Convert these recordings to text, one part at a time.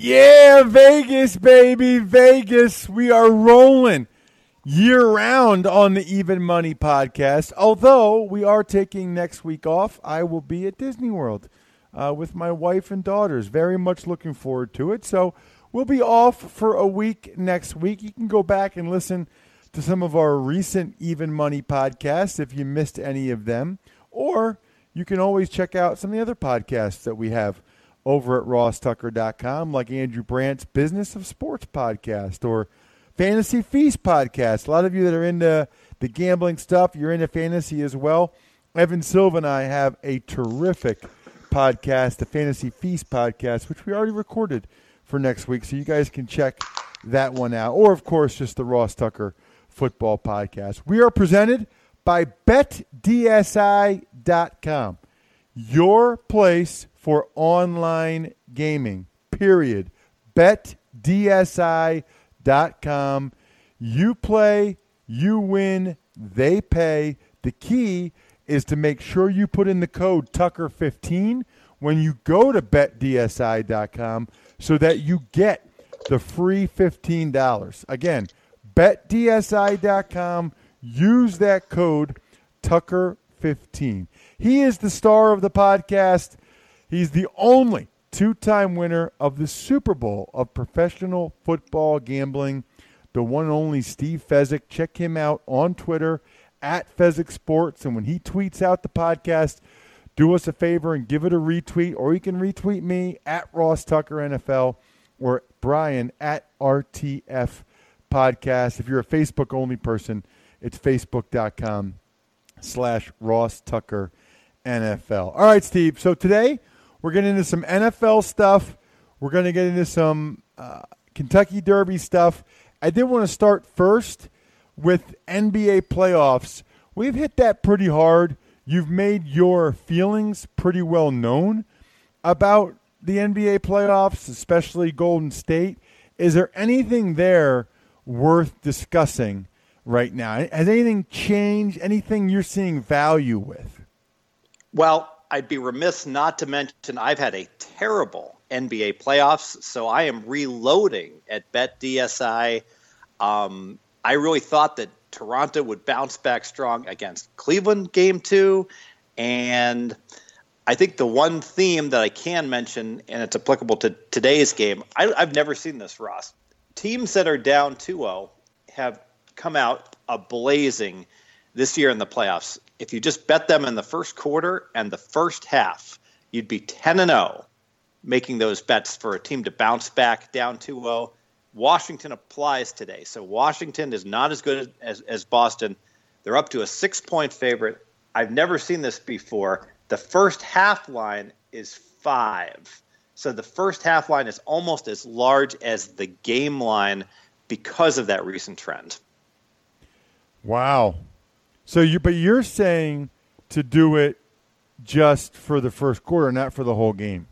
Yeah, Vegas, baby, Vegas. We are rolling year round on the Even Money podcast. Although we are taking next week off, I will be at Disney World uh, with my wife and daughters. Very much looking forward to it. So we'll be off for a week next week. You can go back and listen to some of our recent Even Money podcasts if you missed any of them, or you can always check out some of the other podcasts that we have over at rosstucker.com, like Andrew Brandt's Business of Sports podcast or Fantasy Feast podcast. A lot of you that are into the gambling stuff, you're into fantasy as well. Evan Silva and I have a terrific podcast, the Fantasy Feast podcast, which we already recorded for next week. So you guys can check that one out. Or, of course, just the Ross Tucker football podcast. We are presented by BetDSI.com, your place for online gaming, period. BetDSI.com. You play, you win, they pay. The key is to make sure you put in the code Tucker15 when you go to betdsi.com so that you get the free $15. Again, betdsi.com. Use that code Tucker15. He is the star of the podcast. He's the only two time winner of the Super Bowl of professional football gambling, the one and only Steve Fezzik. Check him out on Twitter at Fezzik Sports. And when he tweets out the podcast, do us a favor and give it a retweet, or you can retweet me at Ross Tucker NFL or Brian at RTF Podcast. If you're a Facebook only person, it's facebook.com slash Ross Tucker NFL. All right, Steve. So today we're getting into some NFL stuff. We're going to get into some uh, Kentucky Derby stuff. I did want to start first with NBA playoffs. We've hit that pretty hard. You've made your feelings pretty well known about the NBA playoffs, especially Golden State. Is there anything there worth discussing right now? Has anything changed? Anything you're seeing value with? Well, I'd be remiss not to mention I've had a terrible NBA playoffs, so I am reloading at BetDSI. Um, I really thought that Toronto would bounce back strong against Cleveland game two. And I think the one theme that I can mention, and it's applicable to today's game, I, have never seen this, Ross. Teams that are down 2 0 have come out a blazing this year in the playoffs if you just bet them in the first quarter and the first half, you'd be 10 and 0 making those bets for a team to bounce back down 2 0. Washington applies today. So Washington is not as good as, as Boston. They're up to a six point favorite. I've never seen this before. The first half line is five. So the first half line is almost as large as the game line because of that recent trend. Wow. So you, but you're saying to do it just for the first quarter, not for the whole game.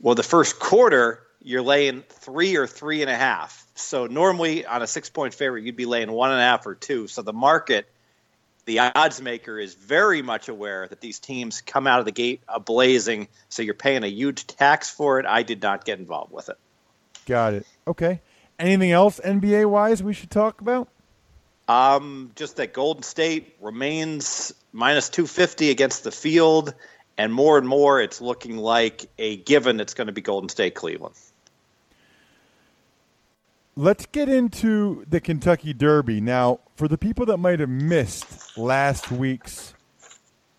Well, the first quarter, you're laying three or three and a half. So normally on a six point favorite, you'd be laying one and a half or two. So the market, the odds maker, is very much aware that these teams come out of the gate blazing. So you're paying a huge tax for it. I did not get involved with it. Got it. Okay. Anything else NBA wise we should talk about? Um, just that Golden State remains minus 250 against the field, and more and more it's looking like a given it's going to be Golden State Cleveland. Let's get into the Kentucky Derby. Now, for the people that might have missed last week's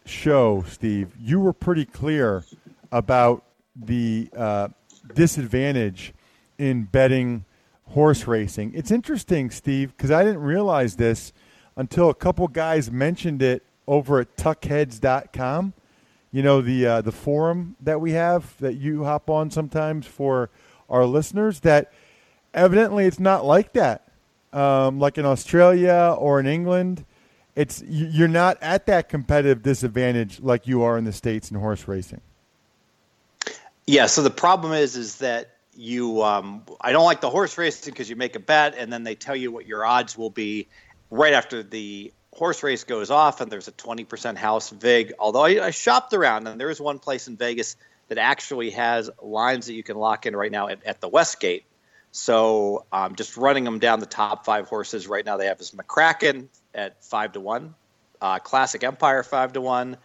show, Steve, you were pretty clear about the uh, disadvantage in betting horse racing. It's interesting, Steve, because I didn't realize this until a couple guys mentioned it over at tuckheads.com. You know, the, uh, the forum that we have that you hop on sometimes for our listeners, that evidently it's not like that. Um, like in Australia or in England, it's you're not at that competitive disadvantage like you are in the states in horse racing. Yeah. So the problem is, is that you um, I don't like the horse racing because you make a bet and then they tell you what your odds will be right after the horse race goes off and there's a 20% house vig. Although I, I, shopped around and there is one place in vegas that actually has lines that you can lock in right now at, at the westgate. So um, just running them down the top five horses right now they have is McCraken at five to one uh, classic empire five to one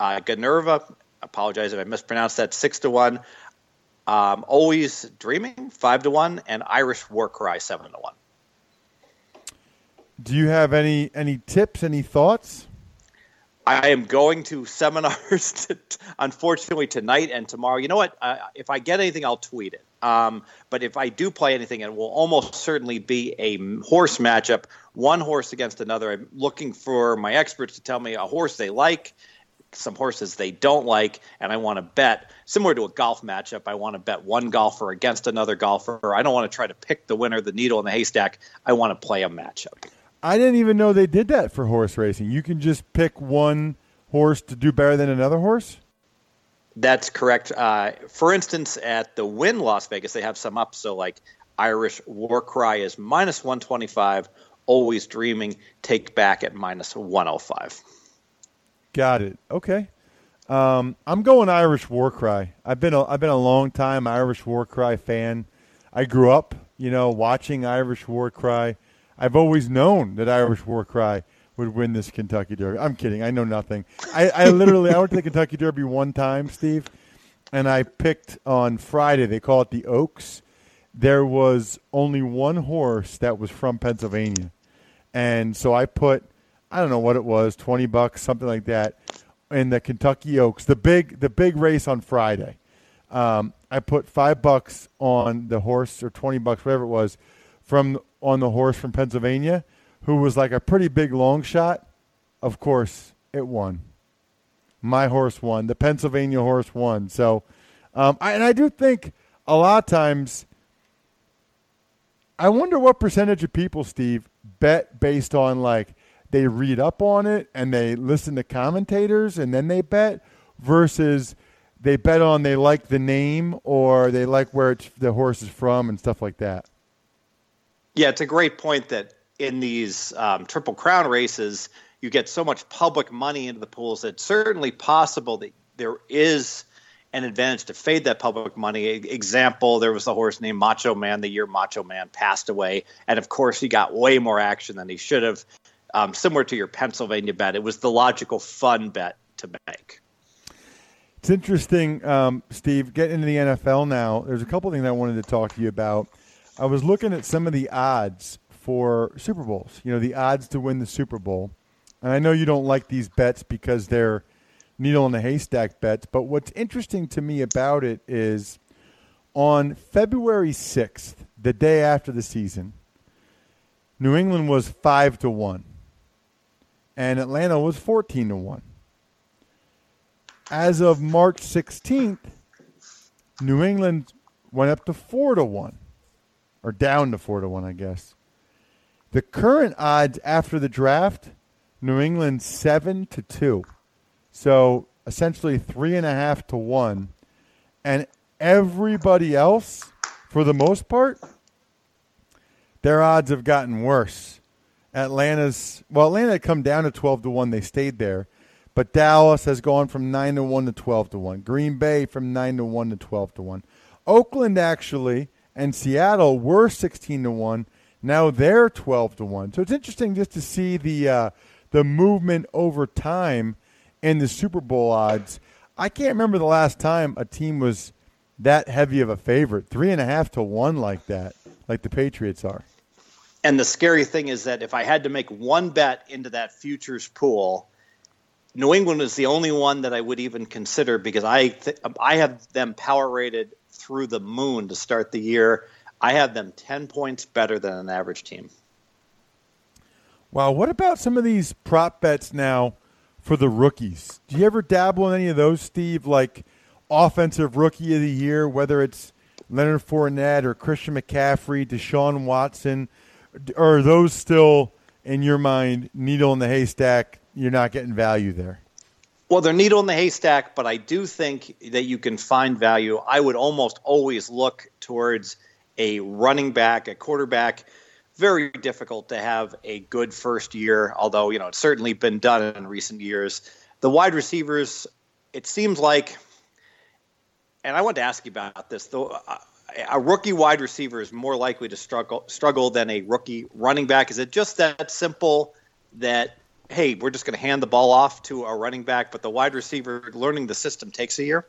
uh, Ganerva, apologize if i mispronounced that six to one um, Always Dreaming, 5 to 1, and Irish War Cry, 7 to 1. Do you have any any tips, any thoughts? I am going to seminars, to, unfortunately, tonight and tomorrow. You know what? Uh, if I get anything, I'll tweet it. Um, but if I do play anything, it will almost certainly be a horse matchup, one horse against another. I'm looking for my experts to tell me a horse they like some horses they don't like, and I want to bet similar to a golf matchup. I want to bet one golfer against another golfer. I don't want to try to pick the winner, the needle in the haystack. I want to play a matchup. I didn't even know they did that for horse racing. You can just pick one horse to do better than another horse. That's correct. Uh, for instance, at the Wynn Las Vegas, they have some up. So, like Irish War Cry is minus 125, Always Dreaming, Take Back at minus 105. Got it. Okay. Um, I'm going Irish War Cry. I've been a, I've been a long time Irish War Cry fan. I grew up, you know, watching Irish War Cry. I've always known that Irish War Cry would win this Kentucky Derby. I'm kidding. I know nothing. I, I literally I went to the Kentucky Derby one time, Steve, and I picked on Friday. They call it the Oaks. There was only one horse that was from Pennsylvania, and so I put I don't know what it was, twenty bucks, something like that, in the Kentucky Oaks, the big the big race on Friday. Um, I put five bucks on the horse or twenty bucks, whatever it was, from on the horse from Pennsylvania, who was like a pretty big long shot. Of course, it won. My horse won. The Pennsylvania horse won. So, um, I, and I do think a lot of times. I wonder what percentage of people, Steve, bet based on like they read up on it and they listen to commentators and then they bet versus they bet on they like the name or they like where the horse is from and stuff like that. Yeah, it's a great point that in these um, Triple Crown races, you get so much public money into the pools that it's certainly possible that there is an advantage to fade that public money. Example, there was a horse named Macho Man the year Macho Man passed away. And of course, he got way more action than he should have um, similar to your Pennsylvania bet. It was the logical, fun bet to make. It's interesting, um, Steve. Getting into the NFL now, there's a couple things I wanted to talk to you about. I was looking at some of the odds for Super Bowls. You know, the odds to win the Super Bowl. And I know you don't like these bets because they're needle in the haystack bets. But what's interesting to me about it is on February 6th, the day after the season, New England was 5 to 1 and Atlanta was 14 to 1. As of March 16th, New England went up to 4 to 1 or down to 4 to 1, I guess. The current odds after the draft, New England 7 to 2. So essentially three and a half to one. And everybody else, for the most part, their odds have gotten worse. Atlanta's well, Atlanta had come down to twelve to one. They stayed there, but Dallas has gone from nine to one to twelve to one. Green Bay from nine to one to twelve to one. Oakland actually and Seattle were sixteen to one. Now they're twelve to one. So it's interesting just to see the uh, the movement over time in the Super Bowl odds. I can't remember the last time a team was that heavy of a favorite, three and a half to one like that, like the Patriots are. And the scary thing is that if I had to make one bet into that futures pool, New England is the only one that I would even consider because I th- I have them power rated through the moon to start the year. I have them 10 points better than an average team. Wow, what about some of these prop bets now for the rookies? Do you ever dabble in any of those, Steve? Like offensive rookie of the year, whether it's Leonard Fournette or Christian McCaffrey, Deshaun Watson, are those still in your mind needle in the haystack? You're not getting value there. Well, they're needle in the haystack, but I do think that you can find value. I would almost always look towards a running back, a quarterback. Very difficult to have a good first year, although you know it's certainly been done in recent years. The wide receivers, it seems like, and I want to ask you about this. Though uh, a rookie wide receiver is more likely to struggle struggle than a rookie running back. Is it just that simple that hey, we're just going to hand the ball off to a running back, but the wide receiver learning the system takes a year?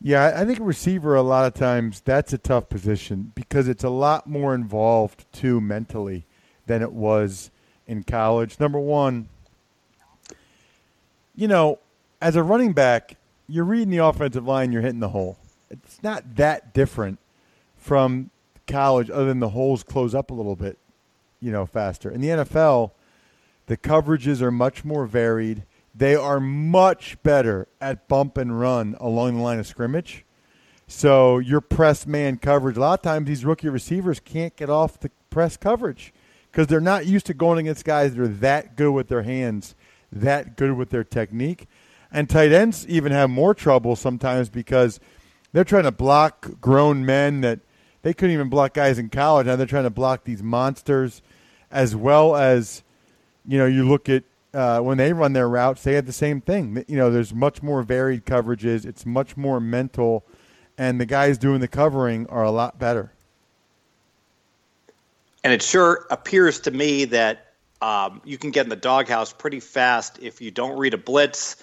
Yeah, I think receiver a lot of times that's a tough position because it's a lot more involved too mentally than it was in college. Number one, you know, as a running back, you're reading the offensive line, you're hitting the hole. It's not that different from college, other than the holes close up a little bit, you know, faster. In the NFL, the coverages are much more varied. They are much better at bump and run along the line of scrimmage. So your press man coverage, a lot of times these rookie receivers can't get off the press coverage because they're not used to going against guys that are that good with their hands, that good with their technique. And tight ends even have more trouble sometimes because they're trying to block grown men that they couldn't even block guys in college. Now they're trying to block these monsters as well as you know, you look at uh, when they run their routes, they have the same thing. You know, there's much more varied coverages. It's much more mental, and the guys doing the covering are a lot better. And it sure appears to me that um, you can get in the doghouse pretty fast if you don't read a blitz,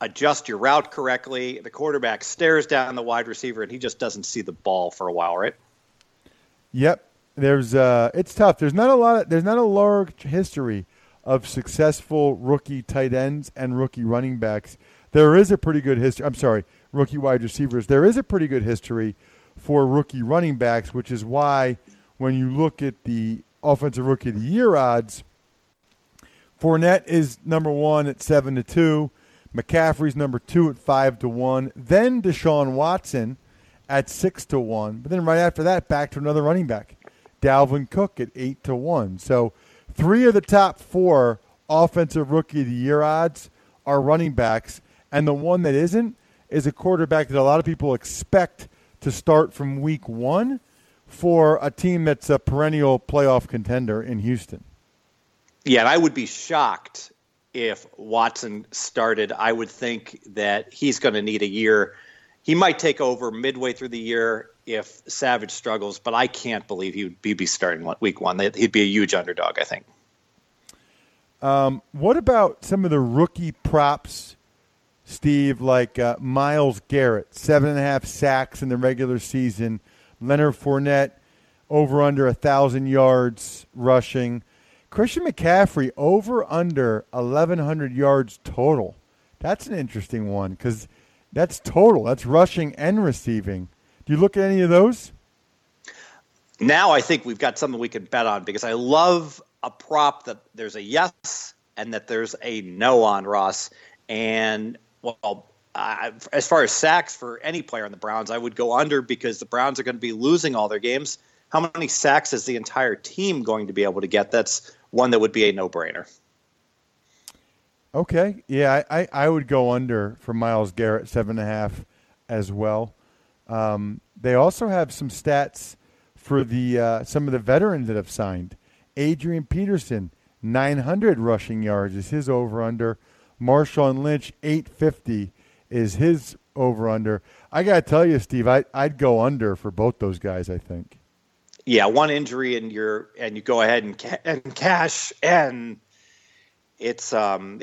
adjust your route correctly. The quarterback stares down the wide receiver, and he just doesn't see the ball for a while, right? Yep. There's uh, it's tough. There's not a lot. Of, there's not a large history of successful rookie tight ends and rookie running backs. There is a pretty good history. I'm sorry, rookie wide receivers. There is a pretty good history for rookie running backs, which is why when you look at the offensive rookie of the year odds, Fournette is number one at seven to two. McCaffrey's number two at five to one. Then Deshaun Watson at six to one. But then right after that, back to another running back, Dalvin Cook at eight to one. So Three of the top four offensive rookie of the year odds are running backs, and the one that isn't is a quarterback that a lot of people expect to start from week one for a team that's a perennial playoff contender in Houston. Yeah, and I would be shocked if Watson started. I would think that he's going to need a year. He might take over midway through the year if Savage struggles, but I can't believe he would be starting week one. He'd be a huge underdog, I think. Um, what about some of the rookie props, Steve, like uh, Myles Garrett, seven and a half sacks in the regular season, Leonard Fournette, over under a thousand yards rushing, Christian McCaffrey, over under 1,100 yards total. That's an interesting one because that's total. That's rushing and receiving. Do you look at any of those? Now I think we've got something we can bet on because I love a prop that there's a yes and that there's a no on Ross. And well, uh, as far as sacks for any player in the Browns, I would go under because the Browns are going to be losing all their games. How many sacks is the entire team going to be able to get? That's one that would be a no brainer. Okay. Yeah, I, I would go under for Myles Garrett, seven and a half as well. Um, they also have some stats for the uh, some of the veterans that have signed. Adrian Peterson, 900 rushing yards is his over under. Marshawn Lynch, 850 is his over under. I got to tell you, Steve, I, I'd go under for both those guys. I think. Yeah, one injury and you're and you go ahead and ca- and cash and it's um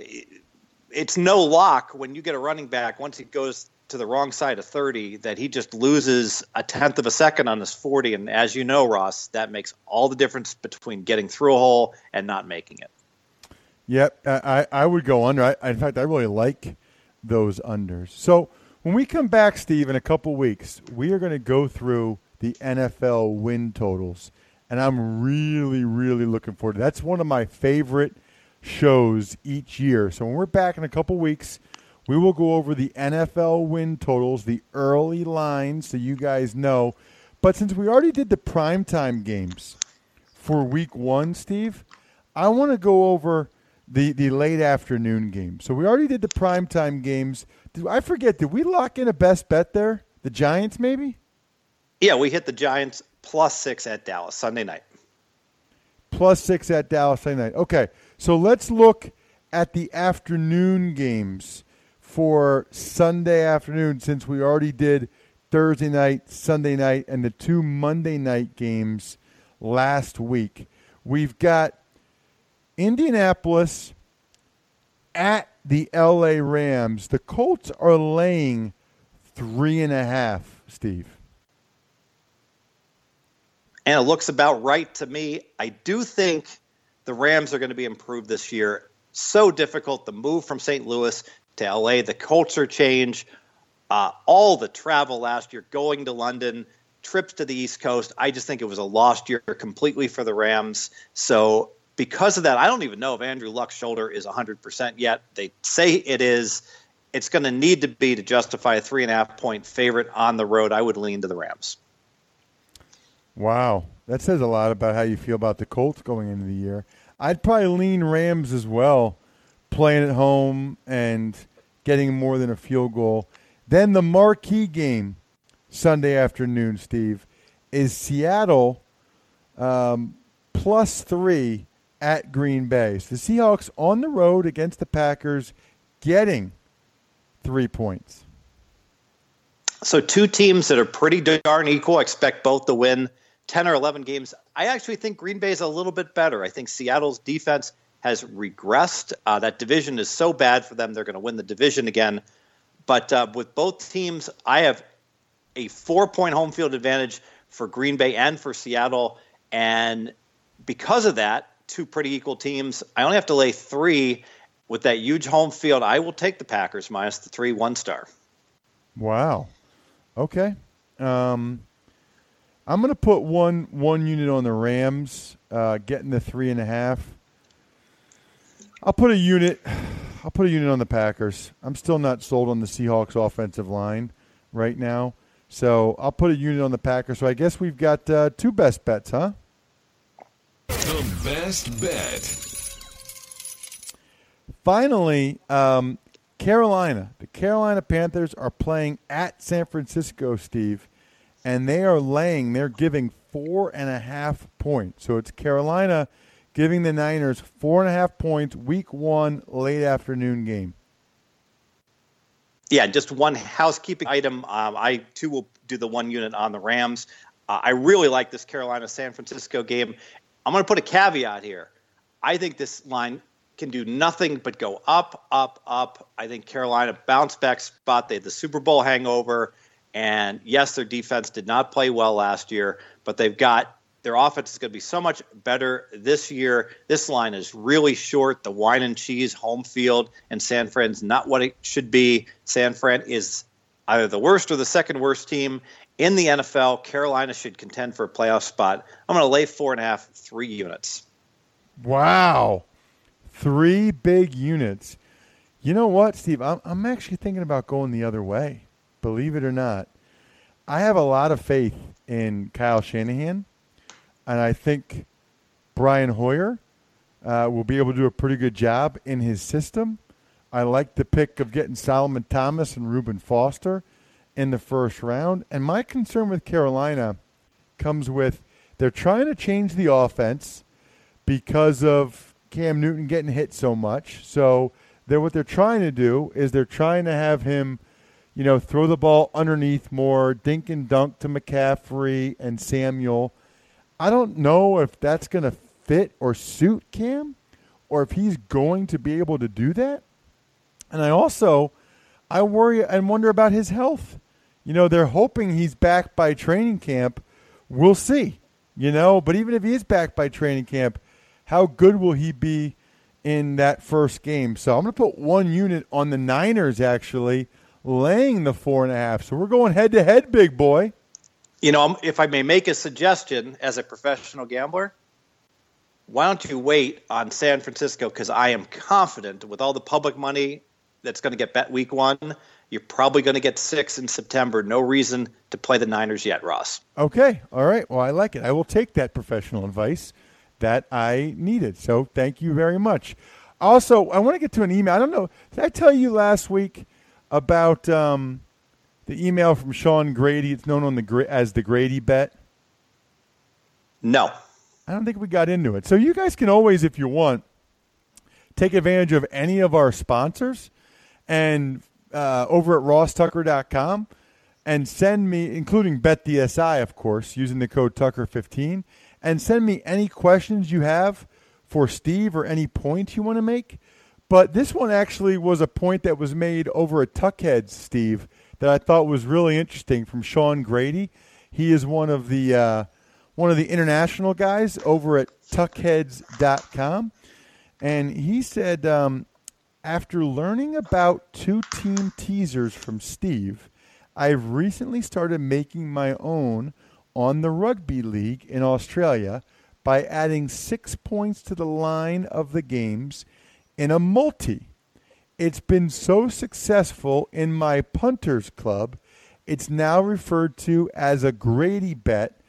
it's no lock when you get a running back once he goes to the wrong side of 30 that he just loses a tenth of a second on his 40 and as you know Ross that makes all the difference between getting through a hole and not making it. Yep, I, I would go under. I, in fact, I really like those unders. So when we come back, Steve, in a couple weeks, we are going to go through the NFL win totals, and I'm really, really looking forward to. That. That's one of my favorite shows each year. So when we're back in a couple weeks, we will go over the NFL win totals, the early lines, so you guys know. But since we already did the primetime games for week one, Steve, I want to go over the, the late afternoon games. So we already did the primetime games. Did, I forget, did we lock in a best bet there? The Giants, maybe? Yeah, we hit the Giants plus six at Dallas Sunday night. Plus six at Dallas Sunday night. Okay, so let's look at the afternoon games for Sunday afternoon since we already did Thursday night, Sunday night, and the two Monday night games last week. We've got Indianapolis at the LA Rams. The Colts are laying three and a half, Steve. And it looks about right to me. I do think the Rams are going to be improved this year. So difficult the move from St. Louis to LA, the culture change, uh, all the travel last year, going to London, trips to the East Coast. I just think it was a lost year completely for the Rams. So because of that, I don't even know if Andrew Luck's shoulder is 100% yet. They say it is. It's going to need to be to justify a three and a half point favorite on the road. I would lean to the Rams. Wow. That says a lot about how you feel about the Colts going into the year. I'd probably lean Rams as well, playing at home and getting more than a field goal. Then the marquee game Sunday afternoon, Steve, is Seattle um, plus three at Green Bay. So the Seahawks on the road against the Packers getting three points. So two teams that are pretty darn equal. I expect both to win 10 or 11 games. I actually think Green Bay is a little bit better. I think Seattle's defense has regressed. Uh, that division is so bad for them, they're going to win the division again. But uh, with both teams, I have a four point home field advantage for Green Bay and for Seattle. And because of that, two pretty equal teams. I only have to lay three with that huge home field. I will take the Packers minus the three, one star. Wow. Okay. Um, I'm going to put one one unit on the Rams, uh, getting the three and a half. I'll put a unit. I'll put a unit on the Packers. I'm still not sold on the Seahawks offensive line right now, so I'll put a unit on the Packers. So I guess we've got uh, two best bets, huh? The best bet. Finally, um, Carolina. The Carolina Panthers are playing at San Francisco, Steve, and they are laying. They're giving four and a half points. So it's Carolina giving the Niners four and a half points. Week one, late afternoon game. Yeah, just one housekeeping item. Um, I too will do the one unit on the Rams. Uh, I really like this Carolina San Francisco game. I'm going to put a caveat here. I think this line can do nothing but go up, up, up. I think Carolina bounce back spot. They had the Super Bowl hangover. And yes, their defense did not play well last year, but they've got their offense is going to be so much better this year. This line is really short. The wine and cheese home field and San Fran's not what it should be. San Fran is either the worst or the second worst team in the NFL. Carolina should contend for a playoff spot. I'm going to lay four and a half, three units. Wow. Three big units. You know what, Steve? I'm, I'm actually thinking about going the other way, believe it or not. I have a lot of faith in Kyle Shanahan, and I think Brian Hoyer uh, will be able to do a pretty good job in his system. I like the pick of getting Solomon Thomas and Reuben Foster in the first round. And my concern with Carolina comes with they're trying to change the offense because of Cam Newton getting hit so much. So they're what they're trying to do is they're trying to have him, you know, throw the ball underneath more, dink and dunk to McCaffrey and Samuel. I don't know if that's going to fit or suit Cam or if he's going to be able to do that. And I also I worry and wonder about his health. You know, they're hoping he's back by training camp. We'll see. You know, but even if he is back by training camp, how good will he be in that first game? So I'm going to put one unit on the Niners actually laying the four and a half. So we're going head to head, big boy. You know, if I may make a suggestion as a professional gambler, why don't you wait on San Francisco? Because I am confident with all the public money that's going to get bet week one. You're probably going to get six in September. No reason to play the Niners yet, Ross. Okay. All right. Well, I like it. I will take that professional advice that I needed. So thank you very much. Also, I want to get to an email. I don't know. Did I tell you last week about um, the email from Sean Grady? It's known on the as the Grady bet. No. I don't think we got into it. So you guys can always, if you want, take advantage of any of our sponsors and uh, over at rosstucker.com and send me, including BetDSI, of course, using the code Tucker15, and send me any questions you have for Steve or any point you want to make. But this one actually was a point that was made over at Tuckheads, Steve, that I thought was really interesting from Sean Grady. He is one of the uh, one of the international guys over at Tuckheads.com, and he said um, after learning about two team teasers from Steve, I've recently started making my own on the rugby league in Australia by adding six points to the line of the games in a multi. It's been so successful in my punters club, it's now referred to as a Grady bet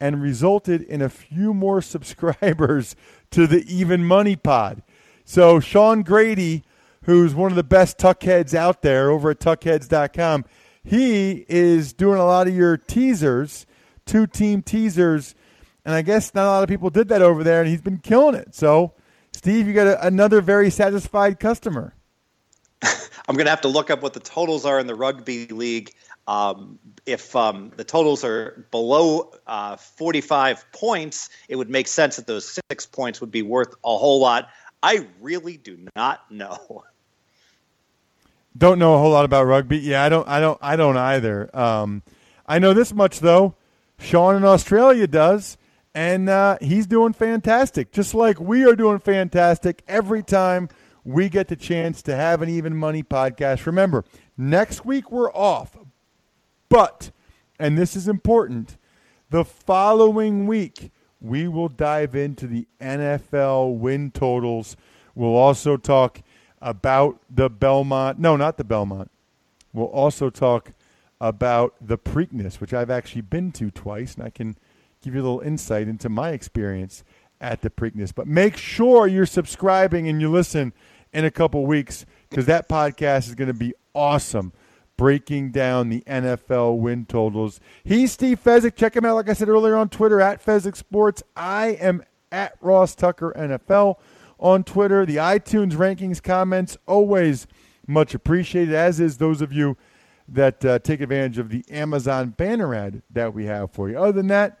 and resulted in a few more subscribers to the Even Money Pod. So Sean Grady who's one of the best tuckheads out there over at tuckheads.com. He is doing a lot of your teasers, two team teasers, and I guess not a lot of people did that over there, and he's been killing it. So, Steve, you got a, another very satisfied customer. I'm going to have to look up what the totals are in the rugby league. Um, if um, the totals are below uh, 45 points, it would make sense that those six points would be worth a whole lot. I really do not know. Don't know a whole lot about rugby. Yeah, I don't. I don't. I don't either. Um, I know this much though. Sean in Australia does, and uh, he's doing fantastic. Just like we are doing fantastic every time we get the chance to have an even money podcast. Remember, next week we're off, but and this is important. The following week we will dive into the NFL win totals. We'll also talk about the Belmont. No, not the Belmont. We'll also talk about the Preakness, which I've actually been to twice, and I can give you a little insight into my experience at the Preakness. But make sure you're subscribing and you listen in a couple weeks because that podcast is going to be awesome. Breaking down the NFL win totals. He's Steve Fezzik. Check him out, like I said earlier, on Twitter at Fezzik Sports. I am at Ross Tucker NFL on Twitter. The iTunes rankings comments always much appreciated, as is those of you that uh, take advantage of the Amazon banner ad that we have for you. Other than that,